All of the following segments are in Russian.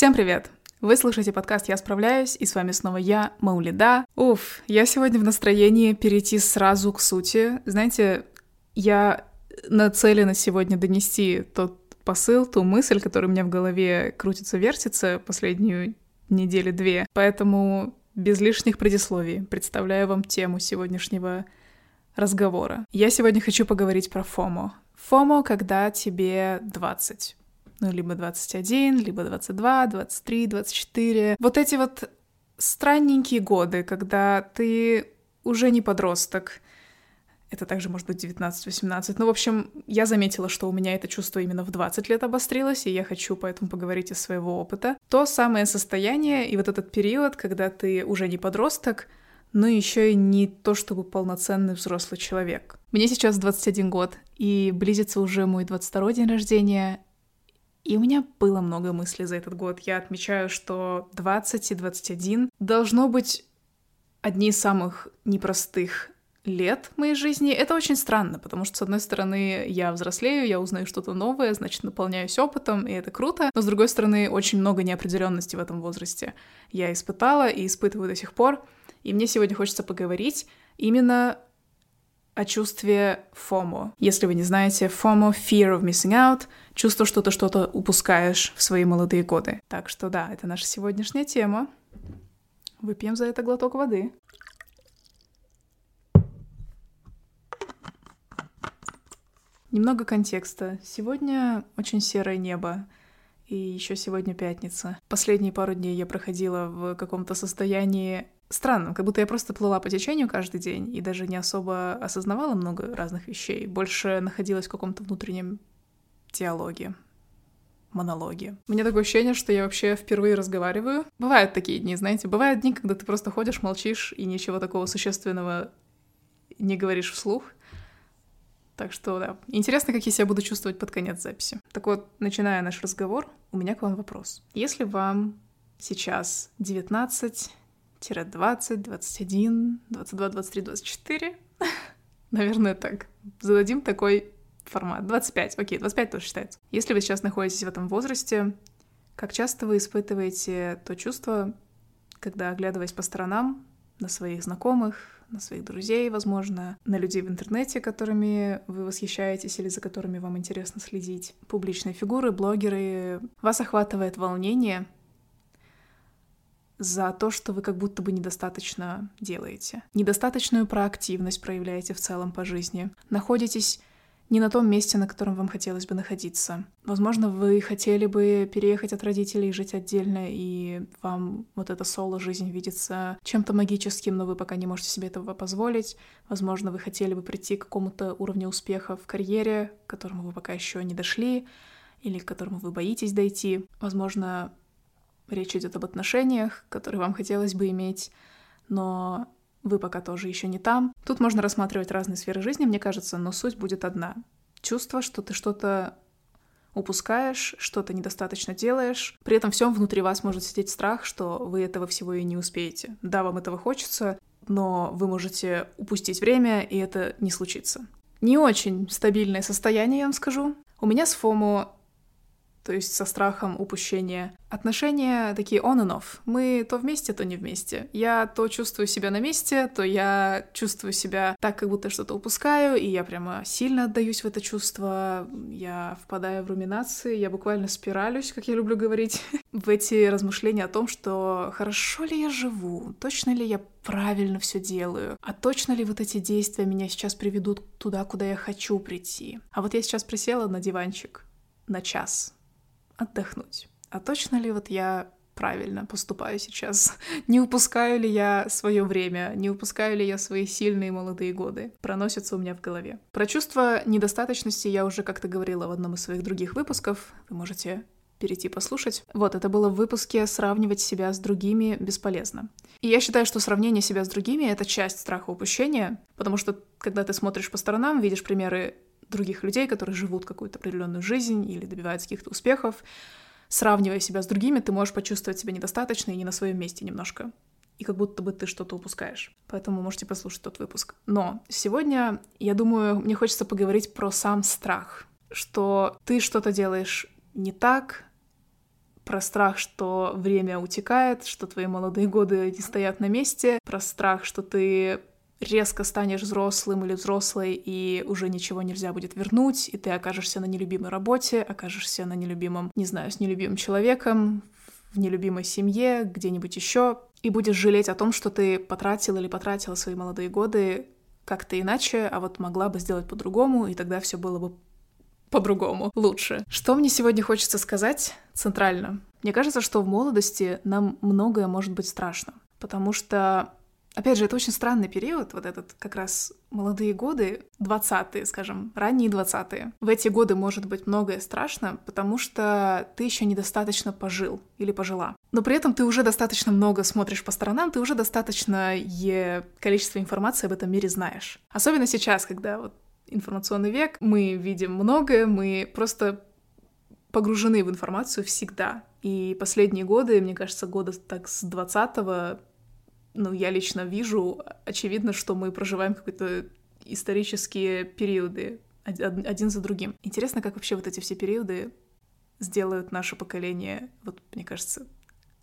Всем привет! Вы слушаете подкаст «Я справляюсь», и с вами снова я, Маулида. Уф, я сегодня в настроении перейти сразу к сути. Знаете, я нацелена сегодня донести тот посыл, ту мысль, которая у меня в голове крутится-вертится последнюю неделю-две. Поэтому без лишних предисловий представляю вам тему сегодняшнего разговора. Я сегодня хочу поговорить про ФОМО. ФОМО, когда тебе 20 ну, либо 21, либо 22, 23, 24. Вот эти вот странненькие годы, когда ты уже не подросток, это также может быть 19-18. Ну, в общем, я заметила, что у меня это чувство именно в 20 лет обострилось, и я хочу поэтому поговорить из своего опыта. То самое состояние и вот этот период, когда ты уже не подросток, но еще и не то чтобы полноценный взрослый человек. Мне сейчас 21 год, и близится уже мой 22 день рождения, и у меня было много мыслей за этот год. Я отмечаю, что 20 и 21 должно быть одни из самых непростых лет моей жизни. Это очень странно, потому что, с одной стороны, я взрослею, я узнаю что-то новое, значит, наполняюсь опытом, и это круто. Но, с другой стороны, очень много неопределенности в этом возрасте. Я испытала и испытываю до сих пор. И мне сегодня хочется поговорить именно о чувстве FOMO. Если вы не знаете, FOMO — Fear of Missing Out — чувство, что ты что-то упускаешь в свои молодые годы. Так что да, это наша сегодняшняя тема. Выпьем за это глоток воды. Немного контекста. Сегодня очень серое небо, и еще сегодня пятница. Последние пару дней я проходила в каком-то состоянии странным, как будто я просто плыла по течению каждый день и даже не особо осознавала много разных вещей, больше находилась в каком-то внутреннем диалоге, монологе. У меня такое ощущение, что я вообще впервые разговариваю. Бывают такие дни, знаете, бывают дни, когда ты просто ходишь, молчишь и ничего такого существенного не говоришь вслух. Так что, да, интересно, как я себя буду чувствовать под конец записи. Так вот, начиная наш разговор, у меня к вам вопрос. Если вам сейчас 19, 20, 21, 22, 23, 24. Наверное, так. Зададим такой формат. 25, окей, 25 тоже считается. Если вы сейчас находитесь в этом возрасте, как часто вы испытываете то чувство, когда, оглядываясь по сторонам, на своих знакомых, на своих друзей, возможно, на людей в интернете, которыми вы восхищаетесь или за которыми вам интересно следить, публичные фигуры, блогеры, вас охватывает волнение — за то, что вы как будто бы недостаточно делаете. Недостаточную проактивность проявляете в целом по жизни. Находитесь не на том месте, на котором вам хотелось бы находиться. Возможно, вы хотели бы переехать от родителей и жить отдельно, и вам вот эта соло-жизнь видится чем-то магическим, но вы пока не можете себе этого позволить. Возможно, вы хотели бы прийти к какому-то уровню успеха в карьере, к которому вы пока еще не дошли, или к которому вы боитесь дойти. Возможно, Речь идет об отношениях, которые вам хотелось бы иметь, но вы пока тоже еще не там. Тут можно рассматривать разные сферы жизни, мне кажется, но суть будет одна. Чувство, что ты что-то упускаешь, что-то недостаточно делаешь. При этом всем внутри вас может сидеть страх, что вы этого всего и не успеете. Да, вам этого хочется, но вы можете упустить время, и это не случится. Не очень стабильное состояние, я вам скажу. У меня с ФОМО то есть со страхом упущения. Отношения такие on and off. Мы то вместе, то не вместе. Я то чувствую себя на месте, то я чувствую себя так, как будто что-то упускаю, и я прямо сильно отдаюсь в это чувство. Я впадаю в руминации, я буквально спиралюсь, как я люблю говорить, в эти размышления о том, что хорошо ли я живу, точно ли я правильно все делаю, а точно ли вот эти действия меня сейчас приведут туда, куда я хочу прийти. А вот я сейчас присела на диванчик на час, отдохнуть. А точно ли вот я правильно поступаю сейчас? Не упускаю ли я свое время? Не упускаю ли я свои сильные молодые годы? Проносятся у меня в голове. Про чувство недостаточности я уже как-то говорила в одном из своих других выпусков. Вы можете перейти послушать. Вот, это было в выпуске «Сравнивать себя с другими бесполезно». И я считаю, что сравнение себя с другими — это часть страха упущения, потому что, когда ты смотришь по сторонам, видишь примеры других людей, которые живут какую-то определенную жизнь или добиваются каких-то успехов, сравнивая себя с другими, ты можешь почувствовать себя недостаточно и не на своем месте немножко. И как будто бы ты что-то упускаешь. Поэтому можете послушать тот выпуск. Но сегодня, я думаю, мне хочется поговорить про сам страх. Что ты что-то делаешь не так, про страх, что время утекает, что твои молодые годы не стоят на месте, про страх, что ты резко станешь взрослым или взрослой, и уже ничего нельзя будет вернуть, и ты окажешься на нелюбимой работе, окажешься на нелюбимом, не знаю, с нелюбимым человеком, в нелюбимой семье, где-нибудь еще, и будешь жалеть о том, что ты потратил или потратила свои молодые годы как-то иначе, а вот могла бы сделать по-другому, и тогда все было бы по-другому, лучше. Что мне сегодня хочется сказать центрально? Мне кажется, что в молодости нам многое может быть страшно, потому что Опять же, это очень странный период, вот этот как раз молодые годы, 20-е, скажем, ранние 20-е. В эти годы может быть многое страшно, потому что ты еще недостаточно пожил или пожила. Но при этом ты уже достаточно много смотришь по сторонам, ты уже достаточное количество информации об этом мире знаешь. Особенно сейчас, когда вот информационный век, мы видим многое, мы просто погружены в информацию всегда. И последние годы, мне кажется, года так с 20-го ну, я лично вижу, очевидно, что мы проживаем какие-то исторические периоды один за другим. Интересно, как вообще вот эти все периоды сделают наше поколение, вот, мне кажется,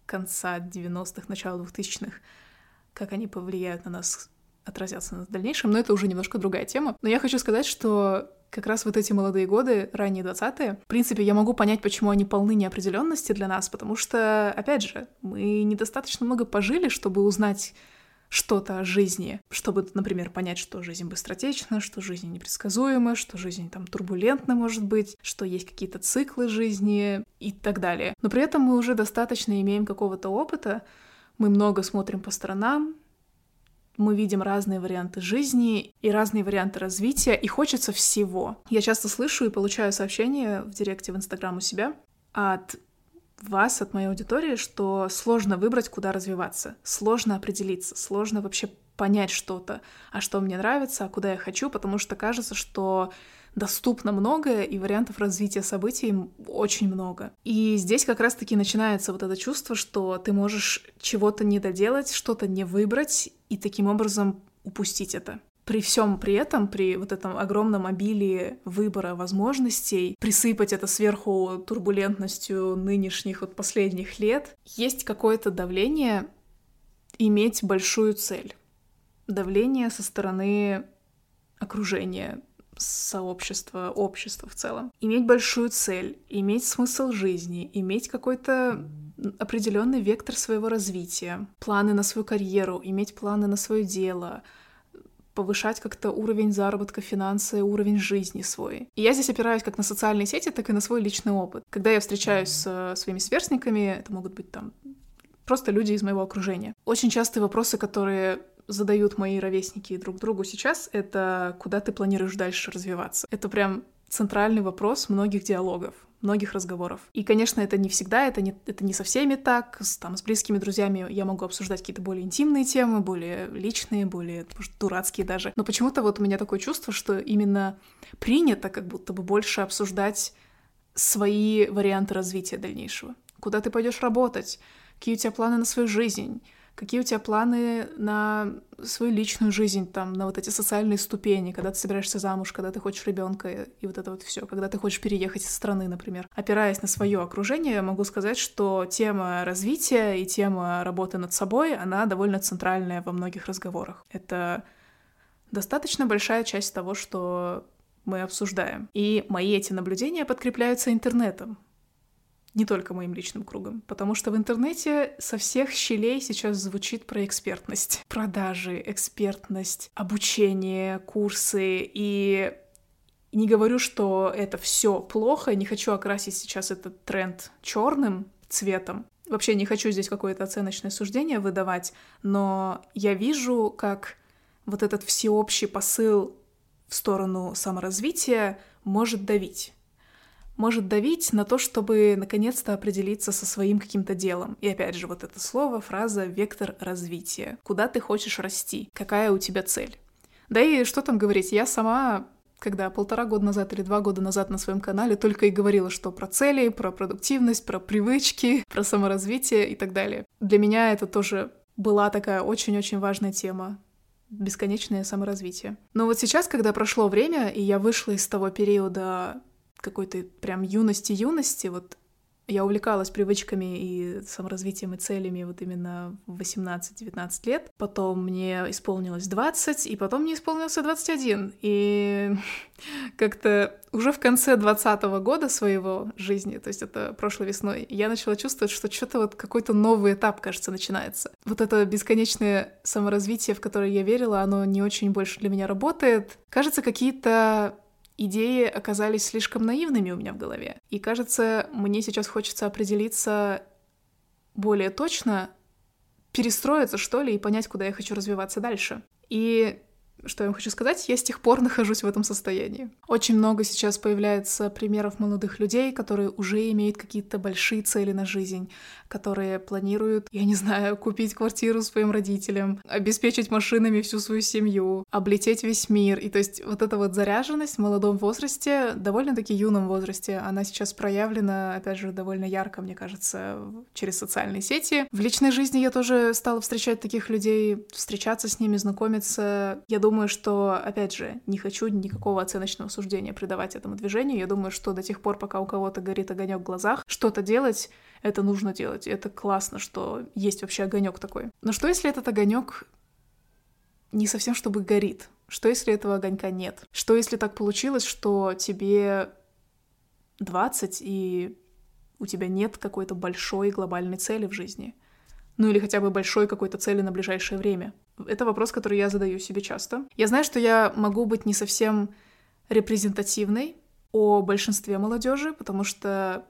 конца 90-х, начала 2000-х, как они повлияют на нас, отразятся на нас в дальнейшем, но это уже немножко другая тема. Но я хочу сказать, что как раз вот эти молодые годы, ранние 20-е, в принципе, я могу понять, почему они полны неопределенности для нас, потому что, опять же, мы недостаточно много пожили, чтобы узнать что-то о жизни, чтобы, например, понять, что жизнь быстротечна, что жизнь непредсказуема, что жизнь там турбулентна может быть, что есть какие-то циклы жизни и так далее. Но при этом мы уже достаточно имеем какого-то опыта, мы много смотрим по сторонам, мы видим разные варианты жизни и разные варианты развития, и хочется всего. Я часто слышу и получаю сообщения в директе в Инстаграм у себя от вас, от моей аудитории, что сложно выбрать, куда развиваться, сложно определиться, сложно вообще понять что-то, а что мне нравится, а куда я хочу, потому что кажется, что доступно многое, и вариантов развития событий очень много. И здесь как раз-таки начинается вот это чувство, что ты можешь чего-то не доделать, что-то не выбрать, и таким образом упустить это. При всем при этом, при вот этом огромном обилии выбора возможностей, присыпать это сверху турбулентностью нынешних вот последних лет, есть какое-то давление иметь большую цель. Давление со стороны окружения, сообщества, общества в целом. Иметь большую цель, иметь смысл жизни, иметь какой-то определенный вектор своего развития, планы на свою карьеру, иметь планы на свое дело, повышать как-то уровень заработка, финансы, уровень жизни свой. И я здесь опираюсь как на социальные сети, так и на свой личный опыт. Когда я встречаюсь с своими сверстниками, это могут быть там просто люди из моего окружения. Очень частые вопросы, которые задают мои ровесники друг другу сейчас, это куда ты планируешь дальше развиваться. Это прям центральный вопрос многих диалогов многих разговоров. И, конечно, это не всегда, это не, это не со всеми так. С, там, с близкими друзьями я могу обсуждать какие-то более интимные темы, более личные, более может, дурацкие даже. Но почему-то вот у меня такое чувство, что именно принято как будто бы больше обсуждать свои варианты развития дальнейшего. Куда ты пойдешь работать, какие у тебя планы на свою жизнь, какие у тебя планы на свою личную жизнь, там, на вот эти социальные ступени, когда ты собираешься замуж, когда ты хочешь ребенка и вот это вот все, когда ты хочешь переехать из страны, например. Опираясь на свое окружение, я могу сказать, что тема развития и тема работы над собой, она довольно центральная во многих разговорах. Это достаточно большая часть того, что мы обсуждаем. И мои эти наблюдения подкрепляются интернетом не только моим личным кругом, потому что в интернете со всех щелей сейчас звучит про экспертность. Продажи, экспертность, обучение, курсы и не говорю, что это все плохо, не хочу окрасить сейчас этот тренд черным цветом. Вообще не хочу здесь какое-то оценочное суждение выдавать, но я вижу, как вот этот всеобщий посыл в сторону саморазвития может давить может давить на то, чтобы наконец-то определиться со своим каким-то делом. И опять же, вот это слово, фраза «вектор развития». Куда ты хочешь расти? Какая у тебя цель? Да и что там говорить, я сама когда полтора года назад или два года назад на своем канале только и говорила, что про цели, про продуктивность, про привычки, про саморазвитие и так далее. Для меня это тоже была такая очень-очень важная тема бесконечное саморазвитие. Но вот сейчас, когда прошло время, и я вышла из того периода какой-то прям юности-юности, вот я увлекалась привычками и саморазвитием и целями вот именно в 18-19 лет. Потом мне исполнилось 20, и потом мне исполнился 21. И как-то уже в конце 20 года своего жизни, то есть это прошлой весной, я начала чувствовать, что что-то вот какой-то новый этап, кажется, начинается. Вот это бесконечное саморазвитие, в которое я верила, оно не очень больше для меня работает. Кажется, какие-то идеи оказались слишком наивными у меня в голове. И кажется, мне сейчас хочется определиться более точно, перестроиться, что ли, и понять, куда я хочу развиваться дальше. И что я вам хочу сказать, я с тех пор нахожусь в этом состоянии. Очень много сейчас появляется примеров молодых людей, которые уже имеют какие-то большие цели на жизнь, которые планируют, я не знаю, купить квартиру своим родителям, обеспечить машинами всю свою семью, облететь весь мир. И то есть вот эта вот заряженность в молодом возрасте, довольно-таки юном возрасте, она сейчас проявлена, опять же, довольно ярко, мне кажется, через социальные сети. В личной жизни я тоже стала встречать таких людей, встречаться с ними, знакомиться. Я думаю, что, опять же, не хочу никакого оценочного суждения придавать этому движению. Я думаю, что до тех пор, пока у кого-то горит огонек в глазах, что-то делать это нужно делать. Это классно, что есть вообще огонек такой. Но что если этот огонек не совсем чтобы горит? Что если этого огонька нет? Что если так получилось, что тебе 20 и у тебя нет какой-то большой глобальной цели в жизни? Ну или хотя бы большой какой-то цели на ближайшее время? Это вопрос, который я задаю себе часто. Я знаю, что я могу быть не совсем репрезентативной о большинстве молодежи, потому что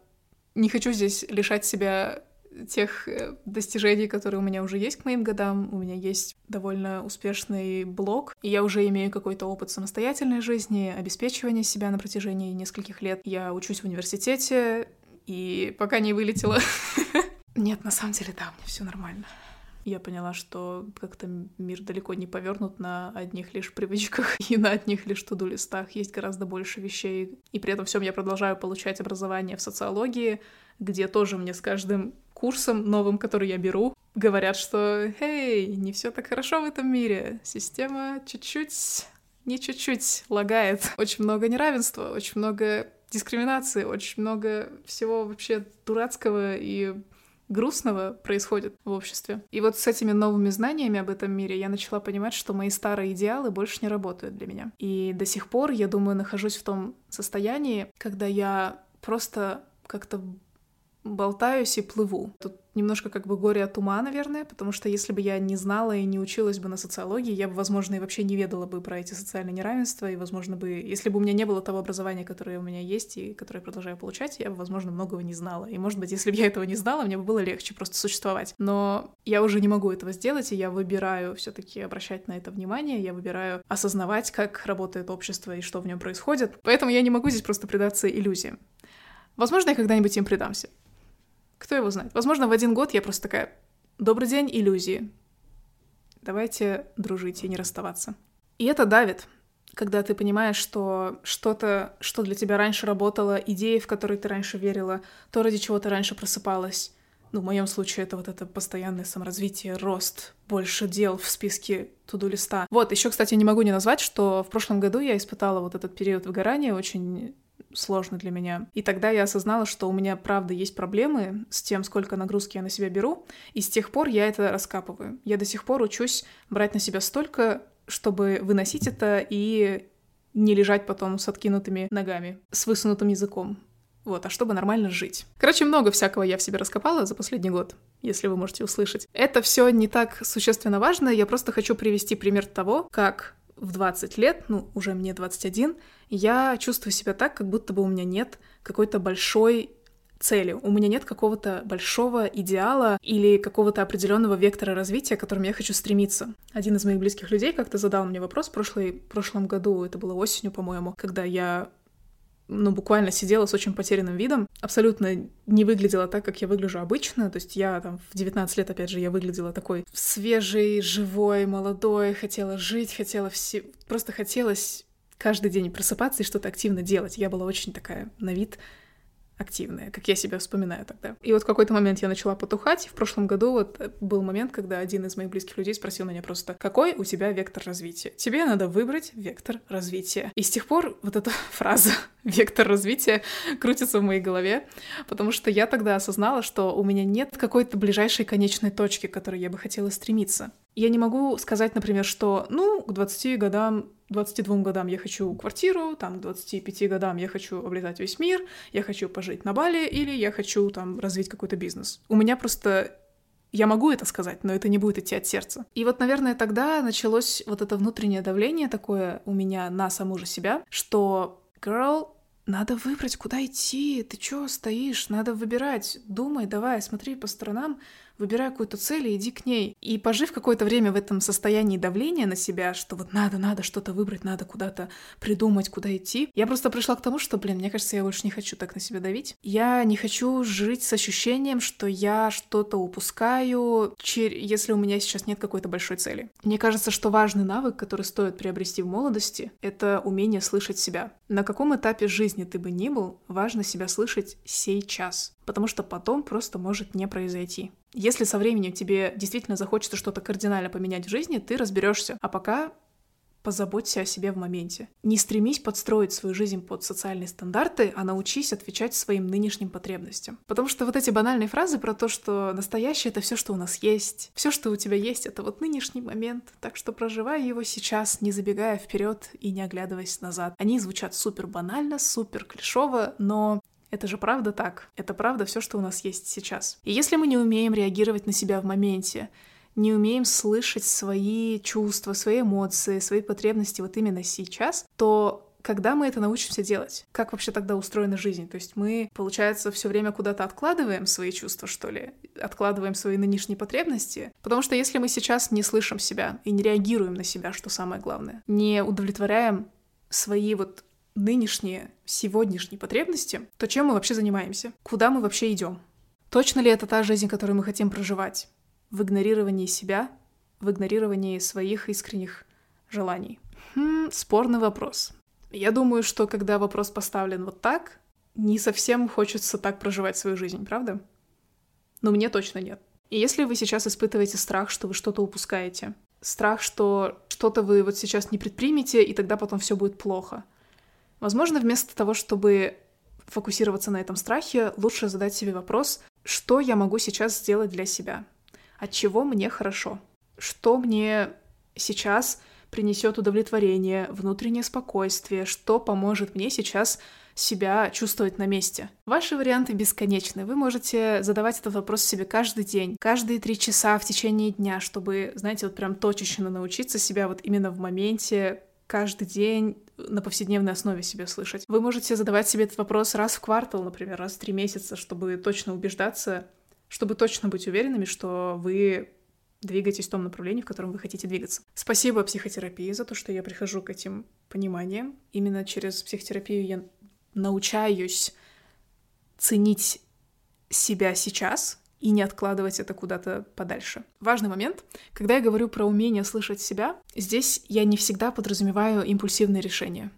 не хочу здесь лишать себя тех э, достижений, которые у меня уже есть к моим годам. У меня есть довольно успешный блог, и я уже имею какой-то опыт самостоятельной жизни, обеспечивания себя на протяжении нескольких лет. Я учусь в университете, и пока не вылетела... Нет, на самом деле, да, у меня все нормально я поняла, что как-то мир далеко не повернут на одних лишь привычках и на одних лишь туду-листах. Есть гораздо больше вещей. И при этом всем я продолжаю получать образование в социологии, где тоже мне с каждым курсом новым, который я беру, говорят, что «Эй, не все так хорошо в этом мире. Система чуть-чуть, не чуть-чуть лагает. Очень много неравенства, очень много дискриминации, очень много всего вообще дурацкого и грустного происходит в обществе. И вот с этими новыми знаниями об этом мире я начала понимать, что мои старые идеалы больше не работают для меня. И до сих пор, я думаю, нахожусь в том состоянии, когда я просто как-то болтаюсь и плыву. Тут немножко как бы горе от ума, наверное, потому что если бы я не знала и не училась бы на социологии, я бы, возможно, и вообще не ведала бы про эти социальные неравенства, и, возможно, бы, если бы у меня не было того образования, которое у меня есть и которое я продолжаю получать, я бы, возможно, многого не знала. И, может быть, если бы я этого не знала, мне бы было легче просто существовать. Но я уже не могу этого сделать, и я выбираю все таки обращать на это внимание, я выбираю осознавать, как работает общество и что в нем происходит. Поэтому я не могу здесь просто предаться иллюзиям. Возможно, я когда-нибудь им предамся. Кто его знает? Возможно, в один год я просто такая «Добрый день, иллюзии». Давайте дружить и не расставаться. И это давит, когда ты понимаешь, что что-то, что для тебя раньше работало, идеи, в которые ты раньше верила, то, ради чего ты раньше просыпалась, ну, в моем случае это вот это постоянное саморазвитие, рост, больше дел в списке туду листа. Вот, еще, кстати, не могу не назвать, что в прошлом году я испытала вот этот период выгорания очень сложно для меня. И тогда я осознала, что у меня, правда, есть проблемы с тем, сколько нагрузки я на себя беру, и с тех пор я это раскапываю. Я до сих пор учусь брать на себя столько, чтобы выносить это и не лежать потом с откинутыми ногами, с высунутым языком. Вот, а чтобы нормально жить. Короче, много всякого я в себе раскопала за последний год, если вы можете услышать. Это все не так существенно важно, я просто хочу привести пример того, как в 20 лет, ну, уже мне 21, я чувствую себя так, как будто бы у меня нет какой-то большой цели. У меня нет какого-то большого идеала или какого-то определенного вектора развития, к которому я хочу стремиться. Один из моих близких людей как-то задал мне вопрос в прошлый, прошлом году, это было осенью, по-моему, когда я ну, буквально сидела с очень потерянным видом, абсолютно не выглядела так, как я выгляжу обычно, то есть я там в 19 лет, опять же, я выглядела такой свежей, живой, молодой, хотела жить, хотела все... Просто хотелось каждый день просыпаться и что-то активно делать. Я была очень такая на вид активная, как я себя вспоминаю тогда. И вот в какой-то момент я начала потухать, и в прошлом году вот был момент, когда один из моих близких людей спросил меня просто, какой у тебя вектор развития? Тебе надо выбрать вектор развития. И с тех пор вот эта фраза «вектор развития» крутится в моей голове, потому что я тогда осознала, что у меня нет какой-то ближайшей конечной точки, к которой я бы хотела стремиться. Я не могу сказать, например, что, ну, к 20 годам 22 годам я хочу квартиру, там, к 25 годам я хочу облетать весь мир, я хочу пожить на Бали или я хочу там развить какой-то бизнес. У меня просто я могу это сказать, но это не будет идти от сердца. И вот, наверное, тогда началось вот это внутреннее давление такое у меня на саму же себя, что girl, надо выбрать, куда идти. Ты чё стоишь? Надо выбирать. Думай, давай, смотри по сторонам выбирай какую-то цель и иди к ней. И пожив какое-то время в этом состоянии давления на себя, что вот надо, надо что-то выбрать, надо куда-то придумать, куда идти, я просто пришла к тому, что, блин, мне кажется, я больше не хочу так на себя давить. Я не хочу жить с ощущением, что я что-то упускаю, если у меня сейчас нет какой-то большой цели. Мне кажется, что важный навык, который стоит приобрести в молодости, это умение слышать себя. На каком этапе жизни ты бы ни был, важно себя слышать сейчас потому что потом просто может не произойти. Если со временем тебе действительно захочется что-то кардинально поменять в жизни, ты разберешься. А пока позаботься о себе в моменте. Не стремись подстроить свою жизнь под социальные стандарты, а научись отвечать своим нынешним потребностям. Потому что вот эти банальные фразы про то, что настоящее — это все, что у нас есть, все, что у тебя есть, это вот нынешний момент, так что проживай его сейчас, не забегая вперед и не оглядываясь назад. Они звучат супер банально, супер клишово, но это же правда так. Это правда все, что у нас есть сейчас. И если мы не умеем реагировать на себя в моменте, не умеем слышать свои чувства, свои эмоции, свои потребности вот именно сейчас, то когда мы это научимся делать? Как вообще тогда устроена жизнь? То есть мы, получается, все время куда-то откладываем свои чувства, что ли? Откладываем свои нынешние потребности? Потому что если мы сейчас не слышим себя и не реагируем на себя, что самое главное, не удовлетворяем свои вот нынешние, сегодняшние потребности, то чем мы вообще занимаемся? Куда мы вообще идем? Точно ли это та жизнь, которую мы хотим проживать? В игнорировании себя, в игнорировании своих искренних желаний? Хм, спорный вопрос. Я думаю, что когда вопрос поставлен вот так, не совсем хочется так проживать свою жизнь, правда? Но мне точно нет. И если вы сейчас испытываете страх, что вы что-то упускаете, страх, что что-то вы вот сейчас не предпримете, и тогда потом все будет плохо — Возможно, вместо того, чтобы фокусироваться на этом страхе, лучше задать себе вопрос, что я могу сейчас сделать для себя? От чего мне хорошо? Что мне сейчас принесет удовлетворение, внутреннее спокойствие, что поможет мне сейчас себя чувствовать на месте. Ваши варианты бесконечны. Вы можете задавать этот вопрос себе каждый день, каждые три часа в течение дня, чтобы, знаете, вот прям точечно научиться себя вот именно в моменте каждый день на повседневной основе себе слышать. Вы можете задавать себе этот вопрос раз в квартал, например, раз в три месяца, чтобы точно убеждаться, чтобы точно быть уверенными, что вы двигаетесь в том направлении, в котором вы хотите двигаться. Спасибо психотерапии за то, что я прихожу к этим пониманиям. Именно через психотерапию я научаюсь ценить себя сейчас и не откладывать это куда-то подальше. Важный момент, когда я говорю про умение слышать себя, здесь я не всегда подразумеваю импульсивные решения.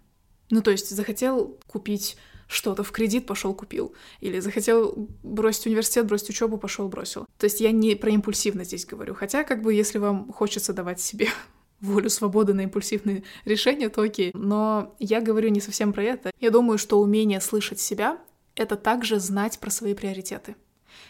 Ну, то есть захотел купить что-то в кредит, пошел купил. Или захотел бросить университет, бросить учебу, пошел бросил. То есть я не про импульсивность здесь говорю. Хотя, как бы, если вам хочется давать себе волю свободы на импульсивные решения, то окей. Но я говорю не совсем про это. Я думаю, что умение слышать себя — это также знать про свои приоритеты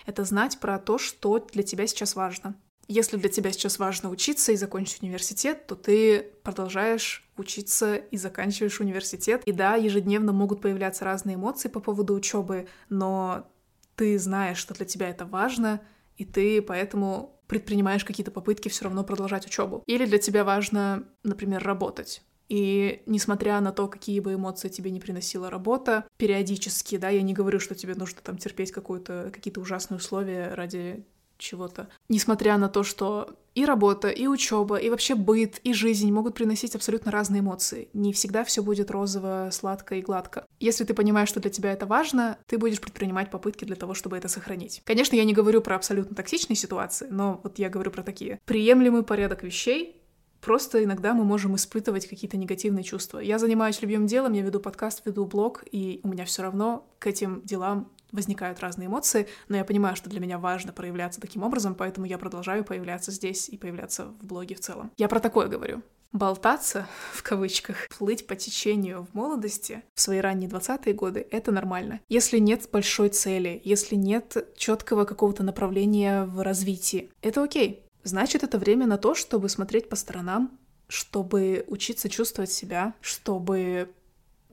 это знать про то, что для тебя сейчас важно. Если для тебя сейчас важно учиться и закончить университет, то ты продолжаешь учиться и заканчиваешь университет. И да, ежедневно могут появляться разные эмоции по поводу учебы, но ты знаешь, что для тебя это важно, и ты поэтому предпринимаешь какие-то попытки все равно продолжать учебу. Или для тебя важно, например, работать. И несмотря на то, какие бы эмоции тебе не приносила работа, периодически, да, я не говорю, что тебе нужно там терпеть какую-то, какие-то ужасные условия ради чего-то. Несмотря на то, что и работа, и учеба, и вообще быт, и жизнь могут приносить абсолютно разные эмоции. Не всегда все будет розово, сладко и гладко. Если ты понимаешь, что для тебя это важно, ты будешь предпринимать попытки для того, чтобы это сохранить. Конечно, я не говорю про абсолютно токсичные ситуации, но вот я говорю про такие. Приемлемый порядок вещей, Просто иногда мы можем испытывать какие-то негативные чувства. Я занимаюсь любимым делом, я веду подкаст, веду блог, и у меня все равно к этим делам возникают разные эмоции, но я понимаю, что для меня важно проявляться таким образом, поэтому я продолжаю появляться здесь и появляться в блоге в целом. Я про такое говорю. Болтаться, в кавычках, плыть по течению в молодости, в свои ранние 20-е годы, это нормально. Если нет большой цели, если нет четкого какого-то направления в развитии, это окей. Значит, это время на то, чтобы смотреть по сторонам, чтобы учиться чувствовать себя, чтобы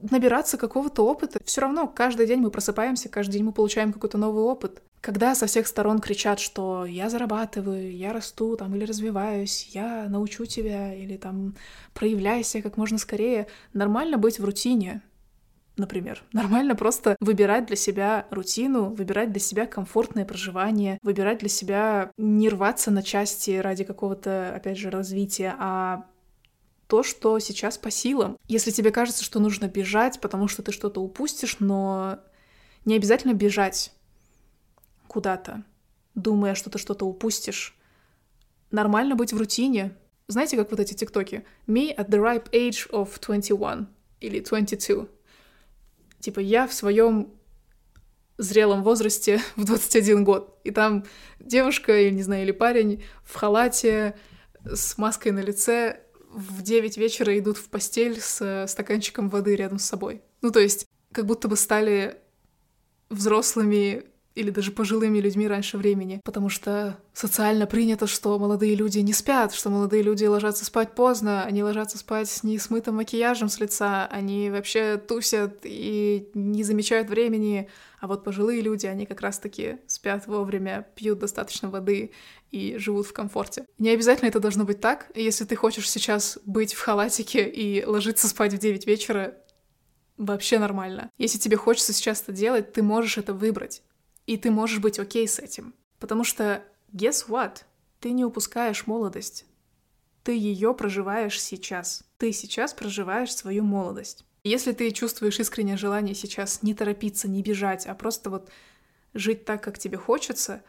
набираться какого-то опыта. Все равно каждый день мы просыпаемся, каждый день мы получаем какой-то новый опыт. Когда со всех сторон кричат, что я зарабатываю, я расту там или развиваюсь, я научу тебя или там проявляйся как можно скорее, нормально быть в рутине, например. Нормально просто выбирать для себя рутину, выбирать для себя комфортное проживание, выбирать для себя не рваться на части ради какого-то, опять же, развития, а то, что сейчас по силам. Если тебе кажется, что нужно бежать, потому что ты что-то упустишь, но не обязательно бежать куда-то, думая, что ты что-то упустишь. Нормально быть в рутине. Знаете, как вот эти тиктоки? Me at the ripe age of 21 или 22. Типа я в своем зрелом возрасте в 21 год. И там девушка, или не знаю, или парень в халате с маской на лице в 9 вечера идут в постель с стаканчиком воды рядом с собой. Ну, то есть, как будто бы стали взрослыми или даже пожилыми людьми раньше времени, потому что социально принято, что молодые люди не спят, что молодые люди ложатся спать поздно, они ложатся спать с несмытым макияжем с лица, они вообще тусят и не замечают времени, а вот пожилые люди, они как раз-таки спят вовремя, пьют достаточно воды и живут в комфорте. Не обязательно это должно быть так. Если ты хочешь сейчас быть в халатике и ложиться спать в 9 вечера, вообще нормально. Если тебе хочется сейчас это делать, ты можешь это выбрать. И ты можешь быть окей с этим. Потому что, guess what? Ты не упускаешь молодость. Ты ее проживаешь сейчас. Ты сейчас проживаешь свою молодость. Если ты чувствуешь искреннее желание сейчас не торопиться, не бежать, а просто вот жить так, как тебе хочется,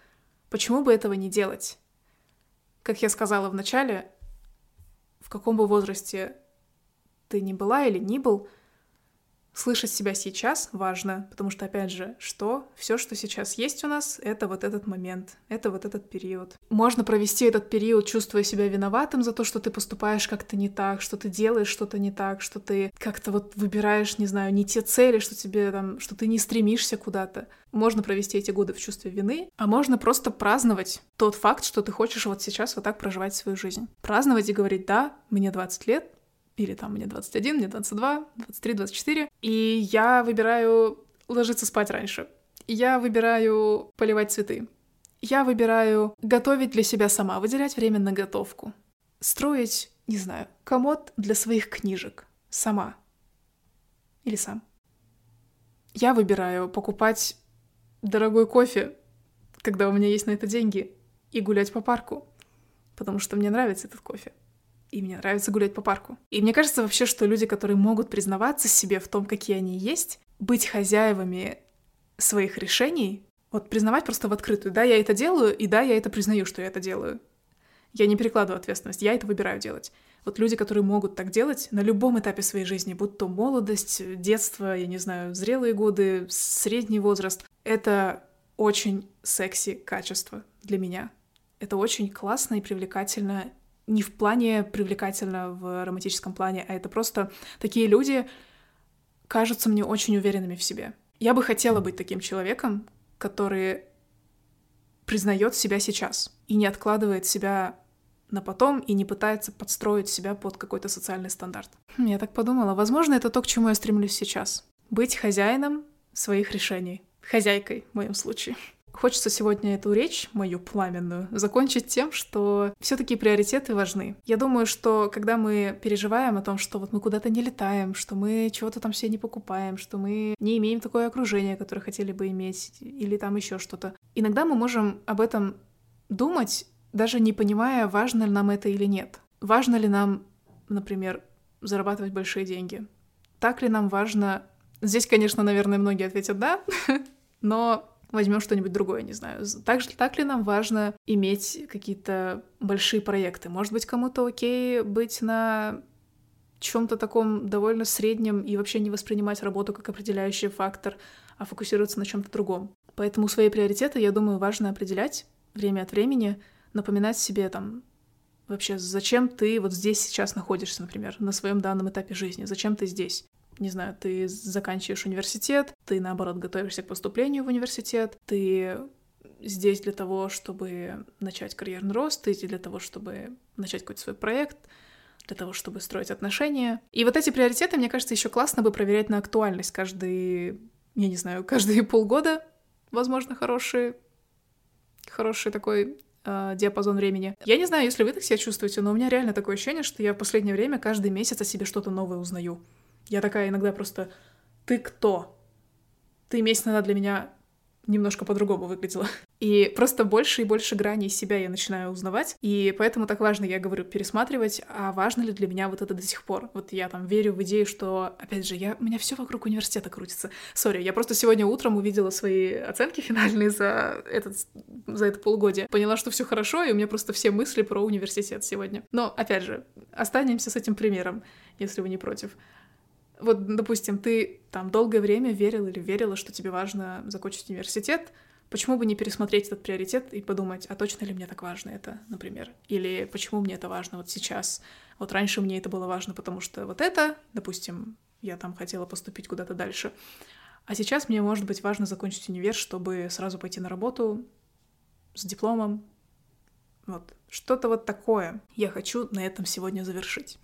почему бы этого не делать? Как я сказала в начале, в каком бы возрасте ты ни была или ни был, Слышать себя сейчас важно, потому что, опять же, что? Все, что сейчас есть у нас, это вот этот момент, это вот этот период. Можно провести этот период, чувствуя себя виноватым за то, что ты поступаешь как-то не так, что ты делаешь что-то не так, что ты как-то вот выбираешь, не знаю, не те цели, что тебе там, что ты не стремишься куда-то. Можно провести эти годы в чувстве вины, а можно просто праздновать тот факт, что ты хочешь вот сейчас вот так проживать свою жизнь. Праздновать и говорить, да, мне 20 лет, или там мне 21, мне 22, 23, 24. И я выбираю ложиться спать раньше. Я выбираю поливать цветы. Я выбираю готовить для себя сама, выделять время на готовку. Строить, не знаю, комод для своих книжек. Сама. Или сам. Я выбираю покупать дорогой кофе, когда у меня есть на это деньги, и гулять по парку, потому что мне нравится этот кофе и мне нравится гулять по парку. И мне кажется вообще, что люди, которые могут признаваться себе в том, какие они есть, быть хозяевами своих решений, вот признавать просто в открытую, да, я это делаю, и да, я это признаю, что я это делаю. Я не перекладываю ответственность, я это выбираю делать. Вот люди, которые могут так делать на любом этапе своей жизни, будь то молодость, детство, я не знаю, зрелые годы, средний возраст, это очень секси качество для меня. Это очень классно и привлекательно не в плане привлекательно в романтическом плане, а это просто такие люди кажутся мне очень уверенными в себе. Я бы хотела быть таким человеком, который признает себя сейчас и не откладывает себя на потом и не пытается подстроить себя под какой-то социальный стандарт. Я так подумала, возможно, это то, к чему я стремлюсь сейчас. Быть хозяином своих решений. Хозяйкой в моем случае. Хочется сегодня эту речь, мою пламенную, закончить тем, что все-таки приоритеты важны. Я думаю, что когда мы переживаем о том, что вот мы куда-то не летаем, что мы чего-то там себе не покупаем, что мы не имеем такое окружение, которое хотели бы иметь, или там еще что-то, иногда мы можем об этом думать, даже не понимая, важно ли нам это или нет. Важно ли нам, например, зарабатывать большие деньги? Так ли нам важно... Здесь, конечно, наверное, многие ответят «да», но возьмем что-нибудь другое, не знаю. Так, так ли нам важно иметь какие-то большие проекты? Может быть, кому-то окей быть на чем-то таком довольно среднем и вообще не воспринимать работу как определяющий фактор, а фокусироваться на чем-то другом. Поэтому свои приоритеты, я думаю, важно определять время от времени, напоминать себе там вообще, зачем ты вот здесь сейчас находишься, например, на своем данном этапе жизни, зачем ты здесь. Не знаю, ты заканчиваешь университет, ты, наоборот, готовишься к поступлению в университет, ты здесь для того, чтобы начать карьерный рост, ты для того, чтобы начать какой-то свой проект, для того, чтобы строить отношения. И вот эти приоритеты, мне кажется, еще классно бы проверять на актуальность каждый, я не знаю, каждые полгода, возможно, хороший, хороший такой э, диапазон времени. Я не знаю, если вы так себя чувствуете, но у меня реально такое ощущение, что я в последнее время каждый месяц о себе что-то новое узнаю. Я такая иногда просто «Ты кто?» Ты месяц назад для меня немножко по-другому выглядела. И просто больше и больше граней себя я начинаю узнавать. И поэтому так важно, я говорю, пересматривать, а важно ли для меня вот это до сих пор. Вот я там верю в идею, что, опять же, я, у меня все вокруг университета крутится. Сори, я просто сегодня утром увидела свои оценки финальные за, этот, за это полугодие. Поняла, что все хорошо, и у меня просто все мысли про университет сегодня. Но, опять же, останемся с этим примером, если вы не против. Вот, допустим, ты там долгое время верил или верила, что тебе важно закончить университет, почему бы не пересмотреть этот приоритет и подумать, а точно ли мне так важно это, например? Или почему мне это важно вот сейчас? Вот раньше мне это было важно, потому что вот это, допустим, я там хотела поступить куда-то дальше. А сейчас мне, может быть, важно закончить универ, чтобы сразу пойти на работу с дипломом. Вот. Что-то вот такое я хочу на этом сегодня завершить.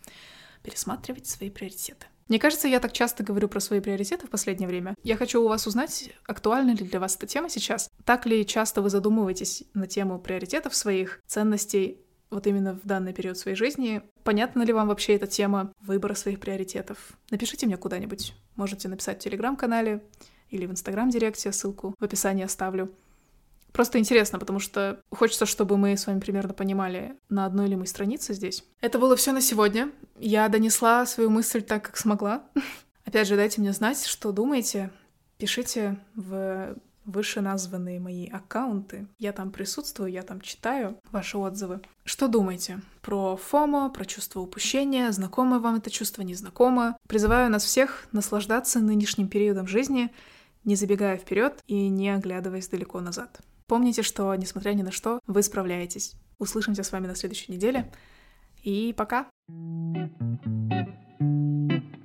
Пересматривать свои приоритеты. Мне кажется, я так часто говорю про свои приоритеты в последнее время. Я хочу у вас узнать, актуальна ли для вас эта тема сейчас. Так ли часто вы задумываетесь на тему приоритетов своих, ценностей вот именно в данный период своей жизни. Понятна ли вам вообще эта тема выбора своих приоритетов? Напишите мне куда-нибудь. Можете написать в Телеграм-канале или в Инстаграм-директе, ссылку в описании оставлю. Просто интересно, потому что хочется, чтобы мы с вами примерно понимали, на одной ли мы странице здесь. Это было все на сегодня. Я донесла свою мысль так, как смогла. Опять же, дайте мне знать, что думаете. Пишите в вышеназванные мои аккаунты. Я там присутствую, я там читаю ваши отзывы. Что думаете про ФОМО, про чувство упущения? Знакомо вам это чувство, незнакомо? Призываю нас всех наслаждаться нынешним периодом жизни, не забегая вперед и не оглядываясь далеко назад. Помните, что, несмотря ни на что, вы справляетесь. Услышимся с вами на следующей неделе. И пока! thank you